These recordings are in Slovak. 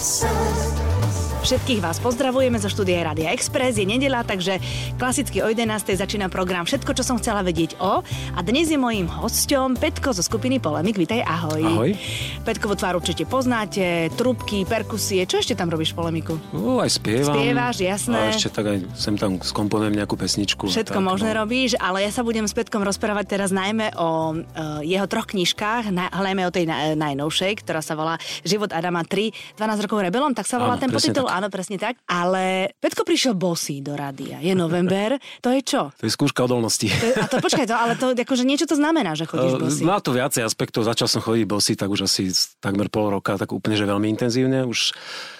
so Všetkých vás pozdravujeme zo štúdia Rádia Express. Je nedela, takže klasicky o 11. začína program Všetko, čo som chcela vedieť o. A dnes je mojím hosťom Petko zo skupiny Polemik. Vítaj, ahoj. Ahoj. Petkovo tvár určite poznáte, trubky, perkusie. Čo ešte tam robíš v Polemiku? No, aj spievam. Spievaš, jasné. A ešte tak aj sem tam skomponujem nejakú pesničku. Všetko tak, možné no. robíš, ale ja sa budem s Petkom rozprávať teraz najmä o uh, jeho troch knižkách, na, najmä o tej na, najnovšej, ktorá sa volá Život Adama 3, 12 rokov rebelom, tak sa volá Áno, ten podtitul. Áno, presne tak. Ale Petko prišiel bosý do rádia. Je november, to je čo? To je skúška odolnosti. To je- A to počkaj, to, ale to akože niečo to znamená, že chodíš Eh, bosý. Má to viacej aspektov. Začal som chodiť bosy, tak už asi takmer pol roka, tak úplne, že veľmi intenzívne. Už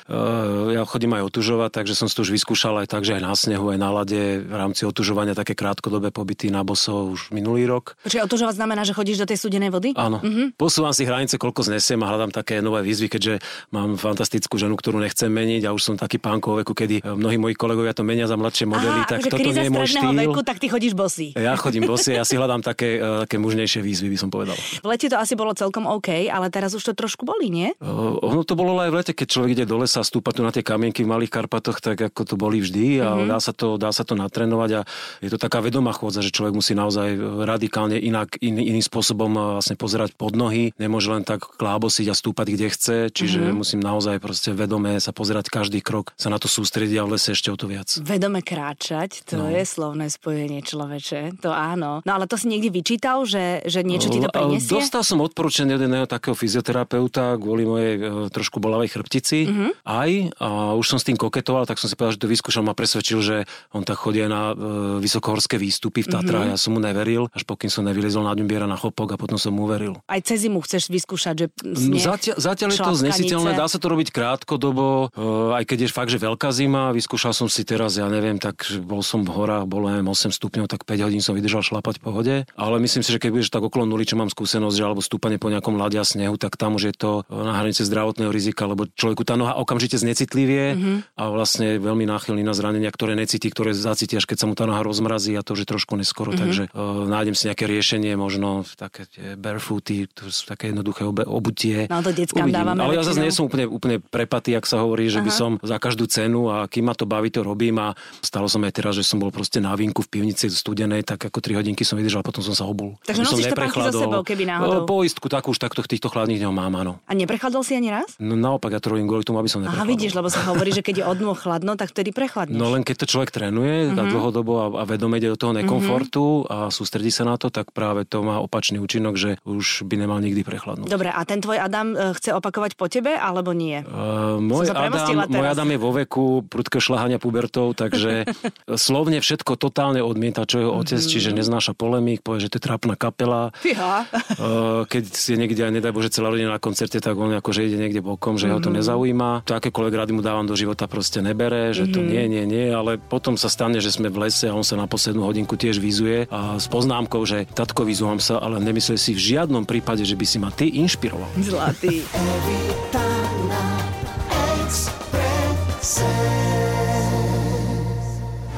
uh, ja chodím aj otužovať, takže som si to už vyskúšal aj tak, že aj na snehu, aj na lade v rámci otužovania také krátkodobé pobyty na bosov už minulý rok. Počkaj, otužovať znamená, že chodíš do tej studenej vody? Áno. Mm-hmm. Posúvam si hranice, koľko znesiem a hľadám také nové výzvy, keďže mám fantastickú ženu, ktorú nechcem meniť a už som taký pánkov veku, kedy eh, mnohí moji kolegovia to menia za mladšie modely, tak akože toto nie je môj štýl. veku, tak ty chodíš bosý. Ja chodím bosy, ja si hľadám také, eh, také mužnejšie výzvy, by som povedal. V lete to asi bolo celkom OK, ale teraz už to trošku bolí, nie? Uh, ono to bolo aj v lete, keď človek ide do lesa stúpa tu na tie kamienky v Malých Karpatoch, tak ako to boli vždy a Mhm. mm-hmm. dá, sa to, dá sa to natrénovať a je to taká vedomá chôdza, že človek musí naozaj radikálne inak, in, iným spôsobom vlastne pozerať pod nohy, nemôže len tak klábosiť a stúpať kde chce, čiže Mhm. mm-hmm. musím naozaj proste vedome sa pozerať každý krok, sa na to sústrediť a v lese ešte o to viac. Vedome kráčať, to No. je slovné spojenie človeče, to áno. No ale to si niekde vyčítal, že, že niečo ti to prinesie? Dostal som odporúčanie od jedného takého fyzioterapeuta kvôli mojej e, trošku bolavej chrbtici. Mhm. Mm-hmm. Aj. A už som s tým koketoval, tak som si povedal, že to vyskúšal. Ma presvedčil, že on tak chodí na e, vysokohorské výstupy v. Mhm. Mm-hmm. Ja som mu neveril, až pokým som nevylezol na Ďumbiera na chopok a potom som mu uveril. Aj cez zimu chceš vyskúšať, že No, sneh, Zatiaľ, zatiaľ je to znesiteľné, dá sa to robiť krátkodobo, e, aj keď je fakt, že veľká zima. Vyskúšal som si teraz, ja neviem, tak bol som v horách, bolo neviem, 8 stupňov, tak 5 hodín som vydržal šlapať v pohode. Ale myslím si, že keď budeš tak okolo nuly, čo mám skúsenosť, že alebo stúpanie po nejakom ľade a snehu, tak tam už je to e, na hranice zdravotného rizika, lebo človeku tá noha okamžite znecitlivie Mhm. mm-hmm. a vlastne je veľmi náchylný na zranenia, ktoré necíti, ktoré zacíti až keď sa mu tá noha rozmrazí a to už je trošku neskoro. Mhm. Mm-hmm. Takže uh, nájdem si nejaké riešenie, možno také barefooty, to sú také jednoduché obutie. No, to deckám dávame Ale ja zase nie som úplne, úplne prepatý, ak sa hovorí, že by som za každú cenu a kým ma to baví, to robím a stalo som aj teraz, že som bol proste na vínku v pivnici studenej, tak ako 3 hodinky som vydržal, potom som sa obul. Takže som so neprechladol. sebou, keby náhodou. Poistku takú už takto týchto chladných dňoch mám, áno. A neprechladol si ani raz? No naopak, ja to robím kvôli tomu, aby som Aha, neprechladol. vidíš, lebo sa hovorí, že keď je od chladno, tak vtedy prechladneš. No len keď to človek trénuje mm-hmm. dlhodobo a, a vedome ide do toho nekomfortu mm-hmm. a sústredí sa na to, tak práve to má opačný účinok, že už by nemal nikdy prechladnúť. Dobre, a ten tvoj Adam e, chce opakovať po tebe, alebo nie? Uh, môj, Som Adam, môj. Adam je vo veku prudkého šľahania pubertov, takže slovne všetko totálne odmieta, čo jeho otec, Mhm. čiže neznáša polemík, povie, že to je trápna kapela. Fíha. Keď si niekde aj nedaj Bože celá rodina na koncerte, tak on akože ide niekde bokom, že ho Mhm. to nezaujíma. To akékoľvek rady mu dávam do života proste nebere, že Mhm. to nie, nie, nie, ale potom sa stane, že sme v lese a on sa na poslednú hodinku tiež vyzuje a s poznámkou, že tatko vyzúvam sa, ale nemyslel si v žiadnom prípade, že by si ma ty inšpiroval. Zlatý.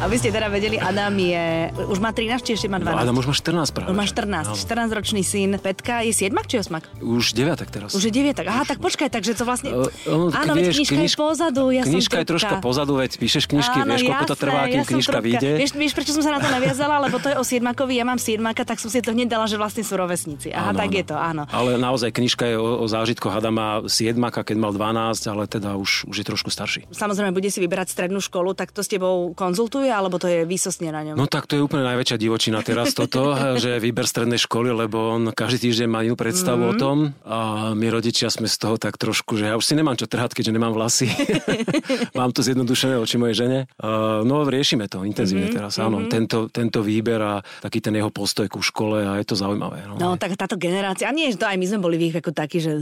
Aby ste teda vedeli, Adam je... Už má 13, či ešte má 12? No, Adam už má 14 práve. Už má 14, 14-ročný syn. Petka je 7 či 8? Už 9 teraz. Už je 9. Aha, tak počkaj, takže to vlastne... Uh, Áno, veď knižka je kniž- pozadu, ja knižka som je troška pozadu, veď píšeš knižky, Áno, vieš, koľko to trvá, kým ja knižka vyjde. Vieš, vieš, prečo som sa na to naviazala? Lebo to je o siedmakovi, ja mám siedmaka, tak som si to hneď dala, že vlastne sú rovesníci. Aha, Áno, tak áno. je to, áno. Ale naozaj knižka je o, o zážitkoch Adama 7, keď mal 12, ale teda už, už je trošku starší. Samozrejme, bude si vyberať strednú školu, tak to s tebou konzultuje, alebo to je výsostne na ňom? No tak to je úplne najväčšia divočina teraz toto, že výber strednej školy, lebo on každý týždeň má inú predstavu Mhm. mm-hmm. o tom a my rodičia sme z toho tak trošku, že ja už si nemám čo trhať, keďže nemám vlasy. mám to zjednodušené oči mojej žene. Uh, no riešime to intenzívne mm-hmm. teraz, áno. Mm-hmm. Tento, tento výber a taký ten jeho postoj ku škole a je to zaujímavé. No, No, tak táto generácia, a nie, že to aj my sme boli v ich ako takí, že...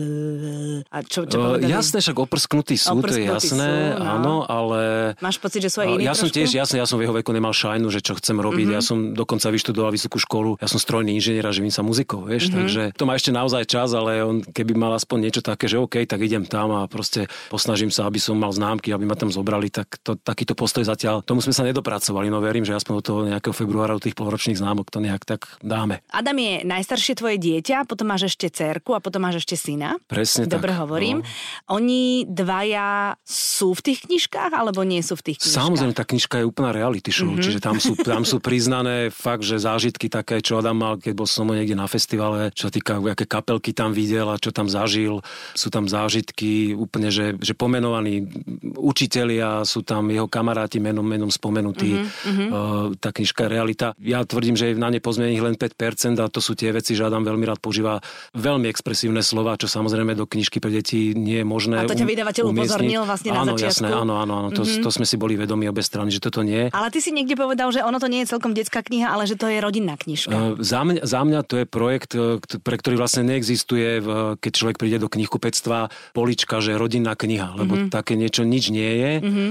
A čo, čo Uh, jasné, však oprsknutí sú, to je Oprsknutí jasné, sú, no. áno, ale... Máš pocit, že sú aj iní ja som trošku? tiež, jasne, ja som som jeho veku nemal šajnu, že čo chcem robiť. Mm-hmm. Ja som dokonca vyštudoval vysokú školu, ja som strojný inžinier a živím sa muzikou, vieš, mm-hmm. takže to má ešte naozaj čas, ale on keby mal aspoň niečo také, že OK, tak idem tam a proste posnažím sa, aby som mal známky, aby ma tam zobrali, tak to, takýto postoj zatiaľ, tomu sme sa nedopracovali, no verím, že aspoň do toho nejakého februára tých polročných známok to nejak tak dáme. Adam je najstaršie tvoje dieťa, potom máš ešte cerku a potom máš ešte syna. Presne Dobre tak. hovorím. No. Oni dvaja sú v tých knižkách alebo nie sú v tých knižkách? Samozrejme, tá knižka je úplná reality show, mm-hmm. čiže tam sú, tam sú priznané fakt, že zážitky také, čo Adam mal, keď bol som niekde na festivale, čo sa týka, aké kapelky tam videl a čo tam zažil. Sú tam zážitky úplne, že, že pomenovaní učitelia, sú tam jeho kamaráti menom, menom spomenutí. Mm-hmm. Uh, tá knižka je realita. Ja tvrdím, že je na ne pozmenených len 5% a to sú tie veci, že Adam veľmi rád používa veľmi expresívne slova, čo samozrejme do knižky pre deti nie je možné. A to ťa vydavateľ upozornil vlastne áno, na začiatku? Jasné, áno, áno, áno. To, mm-hmm. to sme si boli vedomi obe strany, že toto nie. Ale ty si niekde povedal, že ono to nie je celkom detská kniha, ale že to je rodinná knižka. Uh, za, mňa, za mňa to je projekt, e, pre ktorý vlastne neexistuje, keď človek príde do knihkupectva, polička, že rodinná kniha, lebo mm-hmm. také niečo nič nie je. Mm-hmm.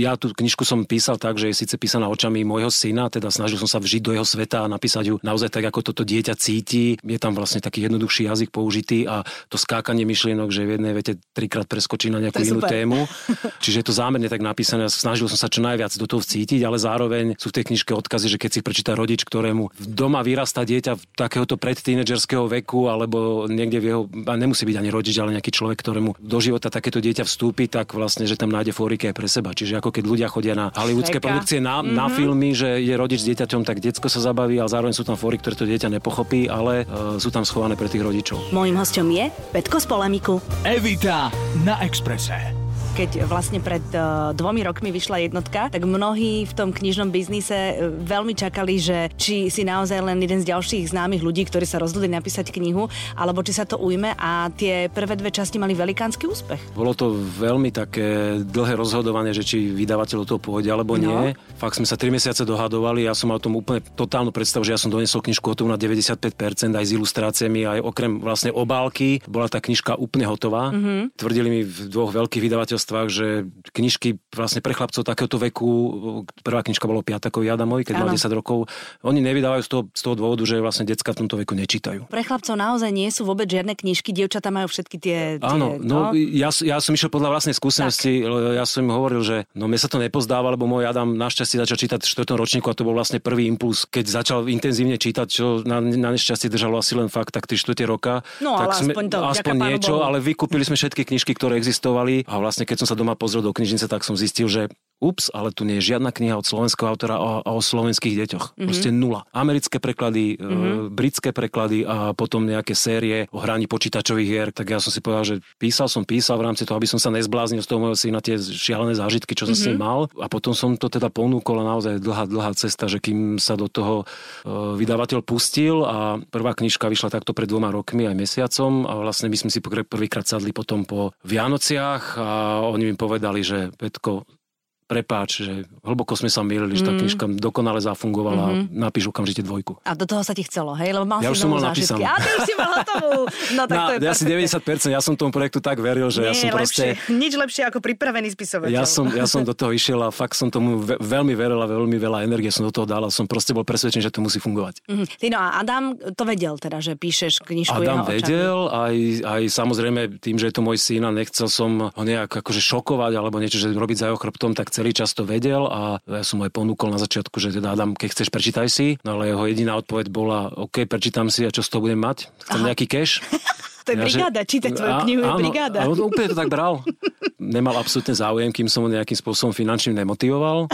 Ja tú knižku som písal tak, že je síce písaná očami môjho syna, teda snažil som sa vžiť do jeho sveta a napísať ju naozaj tak, ako toto dieťa cíti. Je tam vlastne taký jednoduchší jazyk použitý a to skákanie myšlienok, že v jednej vete trikrát preskočí na nejakú inú super. tému. Čiže je to zámerne tak napísané. Snažil som sa čo najviac do toho vcítiť, ale zároveň sú v tej knižke odkazy, že keď si prečíta rodič, ktorému doma vyrastá dieťa v takéhoto predtínedžerského veku alebo niekde v jeho, a nemusí byť ani rodič, ale nejaký človek, ktorému do života takéto dieťa vstúpi, tak vlastne, že tam nájde fóriky aj pre seba. Čiže ako keď ľudia chodia na hollywoodske produkcie na, mm-hmm. na filmy, že je rodič s dieťaťom, tak detsko sa zabaví, ale zároveň sú tam fóry, ktoré to dieťa nepochopí, ale uh, sú tam schované pre tých rodičov. Mojím hostom je Petko z Polemiku. Evita na Exprese keď vlastne pred uh, dvomi rokmi vyšla jednotka, tak mnohí v tom knižnom biznise uh, veľmi čakali, že či si naozaj len jeden z ďalších známych ľudí, ktorí sa rozhodli napísať knihu, alebo či sa to ujme a tie prvé dve časti mali velikánsky úspech. Bolo to veľmi také dlhé rozhodovanie, že či vydavateľ to pôjde alebo no. nie. Fakt sme sa 3 mesiace dohadovali, ja som mal o tom úplne totálnu predstavu, že ja som donesol knižku hotovú na 95% aj s ilustráciami, aj okrem vlastne obálky. Bola tá knižka úplne hotová. Mm-hmm. Tvrdili mi v dvoch veľkých vydavateľstvách vrstvách, že knižky vlastne pre chlapcov takéhoto veku, prvá knižka bolo Piatakovi Adamovi, keď ano. mal 10 rokov, oni nevydávajú z toho, z toho dôvodu, že vlastne decka v tomto veku nečítajú. Pre chlapcov naozaj nie sú vôbec žiadne knižky, dievčatá majú všetky tie... tie Áno, no, no ja, ja som išiel podľa vlastnej skúsenosti, tak. ja som im hovoril, že no mne sa to nepozdáva, lebo môj Adam našťastie začal čítať v 4. ročníku a to bol vlastne prvý impuls, keď začal intenzívne čítať, čo na, na nešťastie držalo asi len fakt tak 3 roka. No, tak ale sme, aspoň, to, aspoň niečo, ale vykúpili sme všetky knižky, ktoré existovali a vlastne keď som sa doma pozrel do knižnice, tak som zistil, že ups, ale tu nie je žiadna kniha od slovenského autora o, o slovenských deťoch. Mm-hmm. Proste nula. Americké preklady, mm-hmm. e, britské preklady a potom nejaké série o hraní počítačových hier. Tak ja som si povedal, že písal som, písal v rámci toho, aby som sa nezbláznil z toho môjho syna tie šialené zážitky, čo som mm-hmm. s ním mhm. mal. A potom som to teda ponúkol a naozaj dlhá, dlhá cesta, že kým sa do toho e, vydavateľ pustil a prvá knižka vyšla takto pred dvoma rokmi aj mesiacom a vlastne my sme si prvýkrát sadli potom po Vianociach a oni mi povedali, že Petko, prepáč, že hlboko sme sa milili, že tá mm. knižka dokonale zafungovala, mm-hmm. napíš okamžite dvojku. A do toho sa ti chcelo, hej? Lebo mal ja si už som mal napísanú. A ty už si mal hotovú. No, tak to je ja si 90%, ja som tomu projektu tak veril, že Nie, ja som proste... Lepšie, nič lepšie ako pripravený spisovateľ. Ja som, ja som do toho išiel a fakt som tomu veľmi veril a veľmi veľa energie som do toho dal a som proste bol presvedčený, že to musí fungovať. Mm-hmm. Ty no a Adam to vedel teda, že píšeš knižku Adam vedel, aj, aj samozrejme tým, že je to môj syn a nechcel som ho nejak akože šokovať alebo niečo, že robiť za jeho chrbtom, tak celý čas to vedel a ja som aj ponúkol na začiatku, že teda Adam, keď chceš, prečítaj si. No ale jeho jediná odpoveď bola, OK, prečítam si a čo z toho budem mať? Chcem Aha. nejaký cash? to je ja, brigáda, že... čítať tvoju knihu je brigáda. Áno, úplne to tak bral. Nemal absolútne záujem, kým som ho nejakým spôsobom finančným nemotivoval.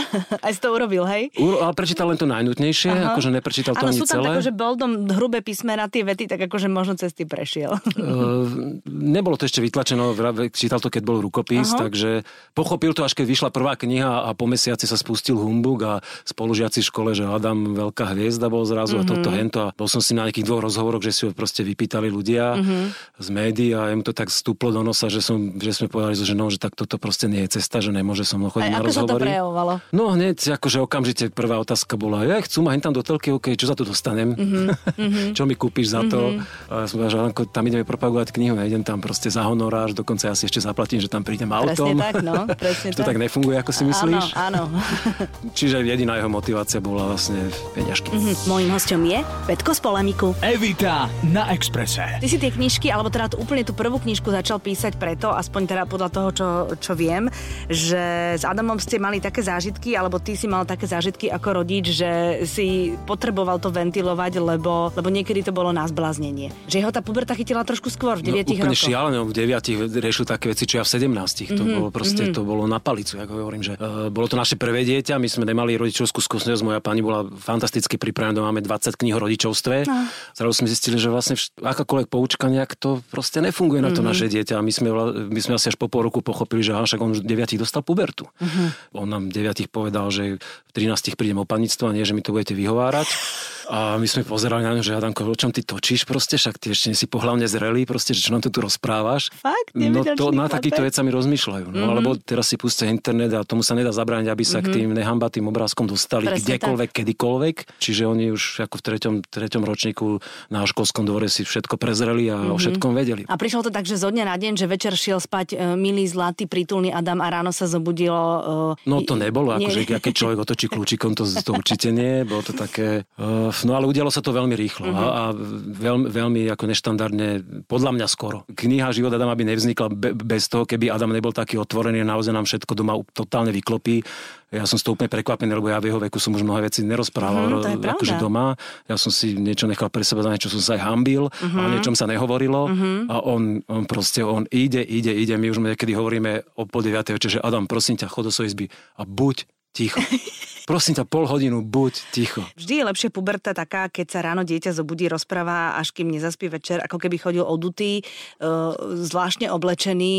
Aj si to urobil, hej? Uro, ale prečítal len to najnutnejšie, Aha. akože neprečítal to ano, ani sú tam celé. že boldom hrubé písmena, tie vety, tak akože možno cesty prešiel. Uh, nebolo to ešte vytlačeno, čítal to, keď bol rukopis, Aha. takže pochopil to, až keď vyšla prvá kniha a po mesiaci sa spustil humbug a spolužiaci v škole, že Adam veľká hviezda bol zrazu mm-hmm. a toto hento a bol som si na nejakých dvoch rozhovoroch, že si ho proste vypýtali ľudia mm-hmm. Z médií a im to tak stúplo do nosa, že, som, že sme povedali so ženou, že tak toto proste nie je cesta, že nemôže so mnou chodiť na ako sa to rozhovory. prejavovalo? No hneď, akože okamžite prvá otázka bola, ja chcú ma tam do telky, OK, čo za to dostanem? Mm-hmm. čo mi kúpiš za to? Mm-hmm. A ja som povedal, že tam ideme propagovať knihu, nejdem tam proste za honorář, dokonca ja si ešte zaplatím, že tam prídem autom. Presne tak, no. Presne to tak nefunguje, ako si myslíš? Áno, áno. Čiže jediná jeho motivácia bola vlastne peňažky. Mhm. Mojím hostom je Petko z Polemiku. Evita na Exprese. Ty si tie knižky, alebo teda tú, úplne tú prvú knižku začal písať preto, aspoň teda podľa toho, čo, čo viem, že s Adamom ste mali také zážitky, alebo ty si mal také zážitky ako rodič, že si potreboval to ventilovať, lebo, lebo niekedy to bolo na zbláznenie. Že jeho tá puberta chytila trošku skôr, v 9 no, úplne rokoch. šialené, v 9 riešil také veci, čo ja v 17. Mm-hmm, to Mhm, bolo proste, mm-hmm. to bolo na palicu, ako hovorím, že uh, bolo to naše prvé dieťa, my sme nemali rodičovskú skúsenosť, moja pani bola fantasticky pripravená, máme 20 kníh o rodičovstve. No. Zrazu sme zistili, že vlastne vš- akákoľvek poučka nejak to proste nefunguje na to Mhm. mm-hmm. naše dieťa. A my sme, my sme asi až po pol roku pochopili, že aha, však on už v 9 dostal pubertu. Mhm. Mm-hmm. On nám v 9 povedal, že v 13 prídem o panictvo a nie, že mi to budete vyhovárať. A my sme pozerali na ňu, že Adamko, o čom ty točíš proste, však ty ešte si pohlavne zrelý, proste, že čo nám to tu rozprávaš. Fakt? No to na takýchto vecami rozmýšľajú. No, mm-hmm. alebo teraz si pustia internet a tomu sa nedá zabrániť, aby sa mm-hmm. k tým nehambatým obrázkom dostali Presne kdekoľvek, kedykoľvek. Čiže oni už ako v treťom, treťom ročníku na školskom dvore si všetko prezreli a mm-hmm. o všetkom vedeli. A prišlo to tak, že zo dňa na deň, že večer šiel spať e, milý, zlatý, prítulný Adam a ráno sa zobudilo... e, No to nebolo, akože keď človek otočí kľúčikom, to, to určite nie, bolo to také... Uh, no ale udialo sa to veľmi rýchlo Mhm. a, a veľmi, veľmi ako neštandardne, podľa mňa skoro. Kniha Život Adama by nevznikla be, bez toho, keby Adam nebol taký otvorený a naozaj nám všetko doma totálne vyklopí. Ja som z toho úplne prekvapený, lebo ja v jeho veku som už mnohé veci nerozprával Mhm, je pravda. akože doma. Ja som si niečo nechal pre seba, za niečo som sa aj hambil Mhm. a o niečom sa nehovorilo a on, on proste, on ide, ide, ide. My už niekedy hovoríme o pol 9. večer, že Adam, prosím ťa, chod do svojej izby a buď ticho. Prosím ťa, pol hodinu, buď ticho. Vždy je lepšie puberta taká, keď sa ráno dieťa zobudí, rozpráva, až kým nezaspí večer, ako keby chodil odutý, e, zvláštne oblečený,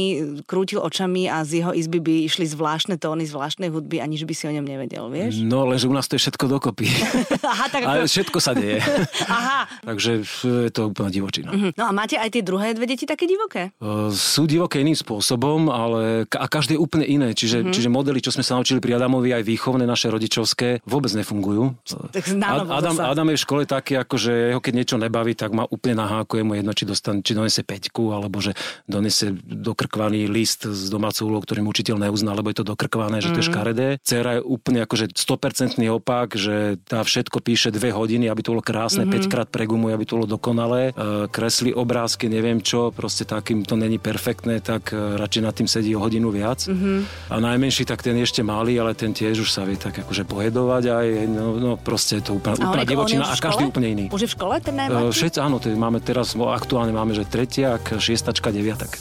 krútil očami a z jeho izby by išli zvláštne tóny, zvláštnej hudby, aniž by si o ňom nevedel, vieš? No, lenže u nás to je všetko dokopy. Aha, tak Ale všetko sa deje. Aha. Takže je to úplná divočina. Mhm. No a máte aj tie druhé dve deti také divoké? Uh, Sú divoké iným spôsobom, ale a každé je úplne iné. Čiže, mm-hmm. čiže modely, čo sme sa naučili pri Adamovi, aj výchovné naše rodičovské, vôbec nefungujú. Tak na Adam. Adam je v škole taký, ako že jeho keď niečo nebaví, tak má úplne nahákuje mu jedno, či, dostane, či donese peťku, alebo že donese dokrkvaný list z domácou úlohou, ktorý mu učiteľ neuzná, lebo je to dokrkvané, že to Mhm. je škaredé. Cera je úplne akože 100% opak, že tá všetko píše dve hodiny, aby to bolo krásne, Mhm. 5 krát pregumuje, aby to bolo dokonalé. E, Kreslí obrázky, neviem čo, proste takým to není perfektné, tak e, radšej nad tým sedí o hodinu viac. Mhm. A najmenší, tak ten je ešte malý, ale ten tiež už sa vie tak akože pojedovať aj, no, no proste je to on úplná divočina a každý úplne iný. Už je v škole ten E, najmladší? Všetci, áno, máme teraz, aktuálne máme, že tretiak, šiestačka, deviatak.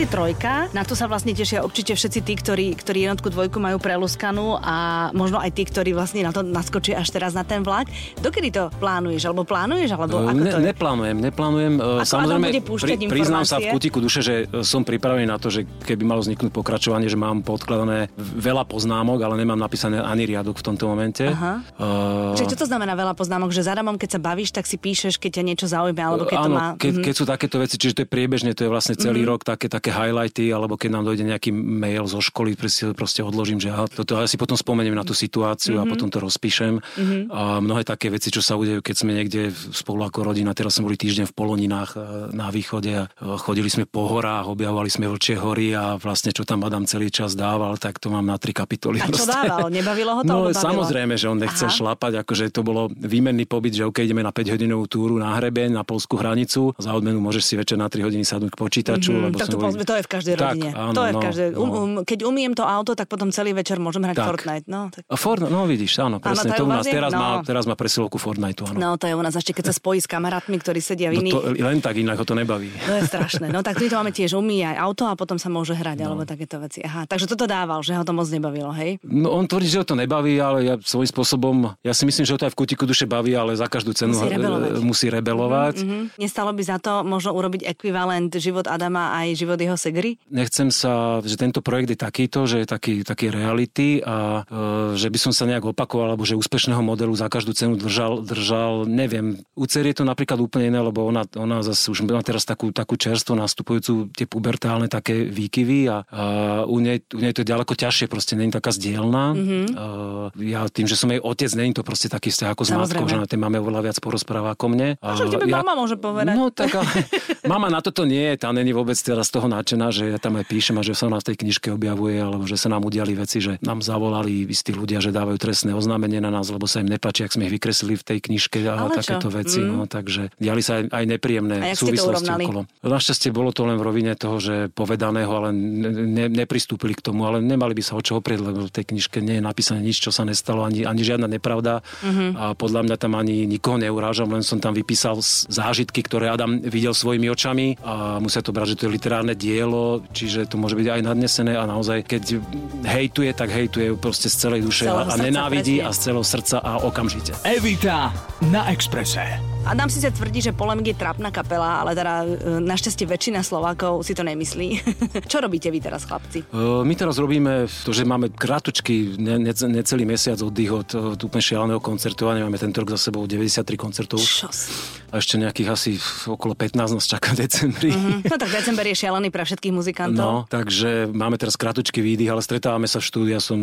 Je trojka, na to sa vlastne tešia určite všetci tí, ktorí, ktorí jednotku, dvojku majú preluskanú a možno aj tí, ktorí vlastne na to naskočia až teraz na ten vlak. Dokedy to plánuješ? Alebo plánuješ? Alebo ako Ne, to je? neplánujem, neplánujem. E, Ako Samozrejme, púšťať priznám sa v kutiku duše, že e, som pripravený na to, že keby malo vzniknúť pokračovanie, že mám podkladané veľa poznámok, ale nemám napísané ani riadok v tomto momente. Aha. Uh, Čiže čo to znamená veľa poznámok? Že za Adamom, keď sa bavíš, tak si píšeš, keď ťa niečo zaujme, alebo keď to Áno, má... keď, Mhm. keď sú takéto veci, čiže to je priebežne, to je vlastne celý rok také, také highlighty, alebo keď nám dojde nejaký mail zo školy, proste, proste odložím, že aha, toto ja si potom spomeniem na tú situáciu a potom to rozpíšem. A mnohé také veci, čo sa udejú, keď sme niekde spolu ako rodina, teraz sme boli týždeň v Poloninách e, na východe a e, chodili sme po horách, objavovali sme Vlčie hory a vlastne čo tam Adam celý čas dával, tak to mám na tri kapitoly. A čo dával? Nebavilo ho to? No samozrejme, že on nechcel Aha. šlapať, akože to bolo výmenný pobyt, že OK, ideme na 5 hodinovú túru na hrebeň, na polskú hranicu. Za odmenu môžeš si večer na 3 hodiny sadnúť k počítaču. Mm, lebo tak sme boli- to je v každej Tak, rodine. áno, to je v no, každej... Um, no. um, keď umiem to auto, tak potom celý večer môžem hrať Tak. Fortnite. No, tak... A Ford, no vidíš, áno, presne. to je to u nás je- teraz, no. má, teraz má presilovku Fortnite, áno. no, to je u nás ešte, keď sa spojí s kamarátmi, ktorí sedia v No iných... to, len tak inak ho to nebaví. To je strašné. No tak my to máme tiež umí aj auto a potom sa môže hrať, No. alebo takéto veci. Aha, takže toto dával, že ho to moc nebavilo, hej? No on tvrdí, že ho to nebaví, ale ja svojím spôsobom, ja si myslím, že ho to aj v kutiku duše baví, ale za každú cenu Musí e, rebelovať. musí rebelovať. Mhm. Nestalo by za to možno urobiť ekvivalent život Adama aj život jeho jeho segry? Nechcem sa, že tento projekt je takýto, že je taký, taký reality a e, že by som sa nejak opakoval, alebo že úspešného modelu za každú cenu držal, držal neviem. U je to napríklad úplne iné, lebo ona, ona zase už má teraz takú, takú čerstvo nastupujúcu tie pubertálne také výkyvy a, a u, nej, u nej to je ďaleko ťažšie, proste není taká zdielna. Mm-hmm. ja tým, že som jej otec, není to proste taký vzťah ako s matkou, že na tej máme oveľa viac porozpráva ako mne. Možno tebe ja, mama môže povedať. No tak ale, mama na toto nie je, tá není vôbec teraz toho nadšená, že ja tam aj píšem a že sa nás v tej knižke objavuje, alebo že sa nám udiali veci, že nám zavolali istí ľudia, že dávajú trestné oznámenie na nás, lebo sa im nepáči, ak sme ich vykreslili v tej knižke a ale takéto čo? veci. Mm. No, takže diali sa aj, aj nepríjemné a súvislosti okolo. Našťastie bolo to len v rovine toho, že povedaného, ale ne, nepristúpili k tomu, ale nemali by sa o čo oprieť, lebo v tej knižke nie je napísané nič, čo sa nestalo, ani, ani žiadna nepravda. Mm-hmm. A podľa mňa tam ani nikoho neurážam, len som tam vypísal zážitky, ktoré Adam videl svojimi očami a musia to brať, že to je literárne dielo, čiže to môže byť aj nadnesené a naozaj, keď hejtuje, tak hejtuje proste z celej duše a, a nenávidí a z celého srdca a okamžite. Evita na Exprese. Adam síce tvrdí, že Polemik je trapná kapela, ale teda e, našťastie väčšina Slovákov si to nemyslí. Čo robíte vy teraz, chlapci? Uh, my teraz robíme to, že máme krátučky, ne, ne, necelý mesiac oddych od, od úplne šialeného koncertovania. Máme tento rok za sebou 93 koncertov. Čos. A ešte nejakých asi okolo 15 nás čaká v decembri. Mm-hmm. No tak december je šialený pre všetkých muzikantov. No, takže máme teraz krátučky výdych, ale stretávame sa v štúdiu. Ja som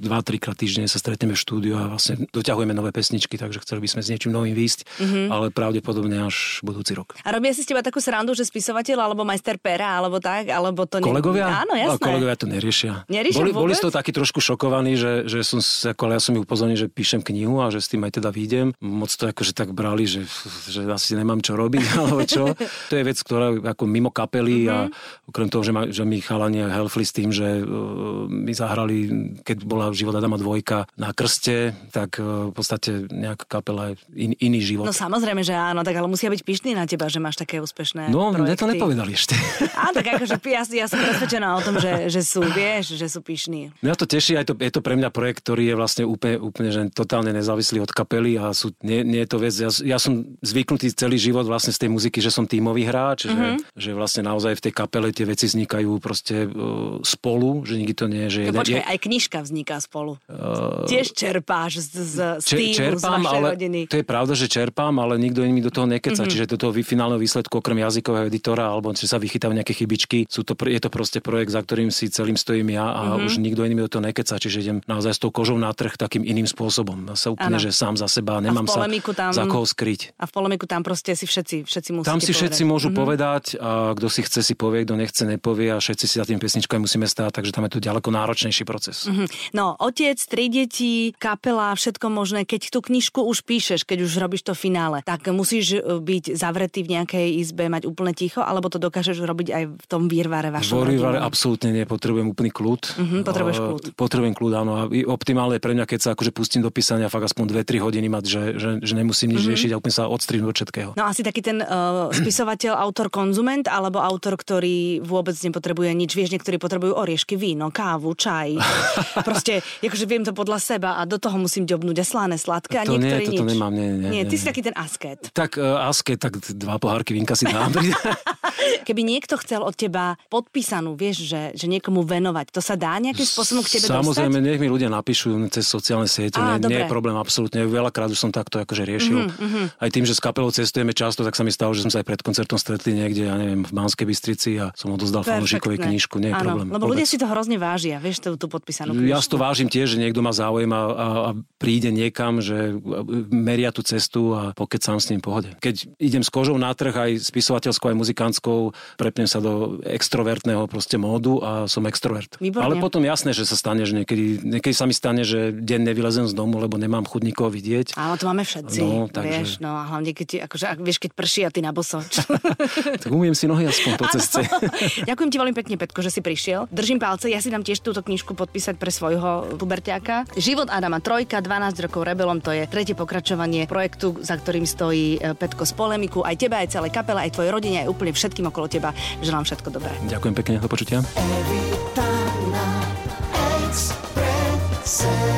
2-3 krát týždenne sa stretneme v štúdiu a vlastne doťahujeme nové pesničky, takže chceli by sme s niečím novým výjsť. Mm-hmm ale pravdepodobne až budúci rok. A robia si s teba takú srandu, že spisovateľ alebo majster pera alebo tak, alebo to... Ne... Kolegovia? Áno, jasné. A kolegovia to neriešia. Neriešia boli, vôbec? boli z toho takí trošku šokovaní, že, že som, ako, ja som ich upozornil, že píšem knihu a že s tým aj teda výjdem. Moc to akože tak brali, že, že asi nemám čo robiť, alebo čo. To je vec, ktorá ako mimo kapely mm-hmm. a mhm. okrem toho, že, ma, že mi chalani helfli s tým, že uh, mi zahrali, keď bola život Adama dvojka na krste, tak uh, v podstate nejaká kapela je in, iný život. No samozrejme, že áno, tak ale musia byť pyšní na teba, že máš také úspešné No, projekty. mne to nepovedali ešte. Á, tak akože ja, ja som presvedčená o tom, že, že sú, vieš, že sú pyšní. Mňa to teší, aj to, je to pre mňa projekt, ktorý je vlastne úplne, úplne že totálne nezávislý od kapely a sú, nie, nie je to vec, ja, ja som zvyknutý celý život vlastne z tej muziky, že som tímový hráč, mm-hmm. že, že vlastne naozaj v tej kapele tie veci vznikajú proste uh, spolu, že nikdy to nie je, že... No, počkaj, je... aj knižka vzniká spolu. Uh, Tiež čerpáš z, z, z týmu, čerpám, z ale, rodiny. To je pravda, že čerpám, ale nikto mi do toho nekeca. Mm-hmm. Čiže do toho finálneho výsledku okrem jazykového editora alebo či sa vychytajú nejaké chybičky, sú to, je to proste projekt, za ktorým si celým stojím ja a mm-hmm. už nikto iný mi do toho nekeca. Čiže idem naozaj s tou kožou na trh takým iným spôsobom. Ja sa úplne, ano. že sám za seba, nemám sa tam, za koho skryť. A v polemiku tam proste si všetci, všetci musíte Tam si všetci povedať. môžu mm-hmm. povedať a kto si chce si povie, kto nechce nepovie a všetci si za tým pesničkami musíme stáť, takže tam je to ďaleko náročnejší proces. Mm-hmm. No, otec, tri deti, kapela, všetko možné. Keď tú knižku už píšeš, keď už robíš to finále, tak musíš e, byť zavretý v nejakej izbe, mať úplne ticho, alebo to dokážeš robiť aj v tom výrvare vašom Vo výrvare absolútne nie, potrebujem úplný kľud. Uh-huh, potrebuješ kľud. Potrebujem kľud, áno. A optimálne je pre mňa, keď sa akože pustím do písania fakt aspoň 2-3 hodiny mať, že, že, že nemusím nič uh-huh. riešiť a úplne sa odstrihnúť od všetkého. No asi taký ten uh, spisovateľ, autor, konzument, alebo autor, ktorý vôbec nepotrebuje nič. Vieš, niektorí potrebujú oriešky, víno, kávu, čaj. Proste, akože viem to podľa seba a do toho musím ďobnúť a slané, sladké a to niektorí nie, nič. nemám, nie, nie, nie, nie, ty nie. si taký ten asket. Tak uh, asket, tak dva pohárky vínka si dám. Keby niekto chcel od teba podpísanú, vieš, že, že niekomu venovať, to sa dá nejakým spôsobom k tebe Samozrejme, dostať? nech mi ľudia napíšu cez sociálne siete, Á, nie, nie je problém absolútne. Veľakrát už som takto akože riešil. Mm-hmm. Aj tým, že s kapelou cestujeme často, tak sa mi stalo, že sme sa aj pred koncertom stretli niekde, ja neviem, v Banskej Bystrici a som odozdal fanúšikovi knižku. Nie je Áno, problém. Lebo vôbec. ľudia si to hrozne vážia, vieš, tú, tú podpísanú knižku. Ja si to vážim tiež, že niekto má záujem a, a, a príde niekam, že meria tú cestu a pokecám s ním pohode. Keď idem s kožou na trh aj spisovateľskou, aj muzikantskou, prepnem sa do extrovertného proste módu a som extrovert. Výborné. Ale potom jasné, že sa stane, že niekedy, niekedy sa mi stane, že deň nevylezem z domu, lebo nemám chuť nikoho vidieť. Áno, to máme všetci. No, takže... Vieš, no a hlavne keď, ti, akože, ak, vieš, keď prší a ty na boso. tak umiem si nohy aspoň po ceste. Ďakujem ti veľmi pekne, Petko, že si prišiel. Držím palce, ja si dám tiež túto knižku podpísať pre svojho puberťáka. Život Adama Trojka, 12 rokov rebelom, to je tretie pokračovanie projektu, za ktorým stojí e, Petko z polemiku, aj teba, aj celé kapela, aj tvojej rodine, aj úplne všetkým okolo teba. Želám všetko dobré. Ďakujem pekne, do počutia. Every time express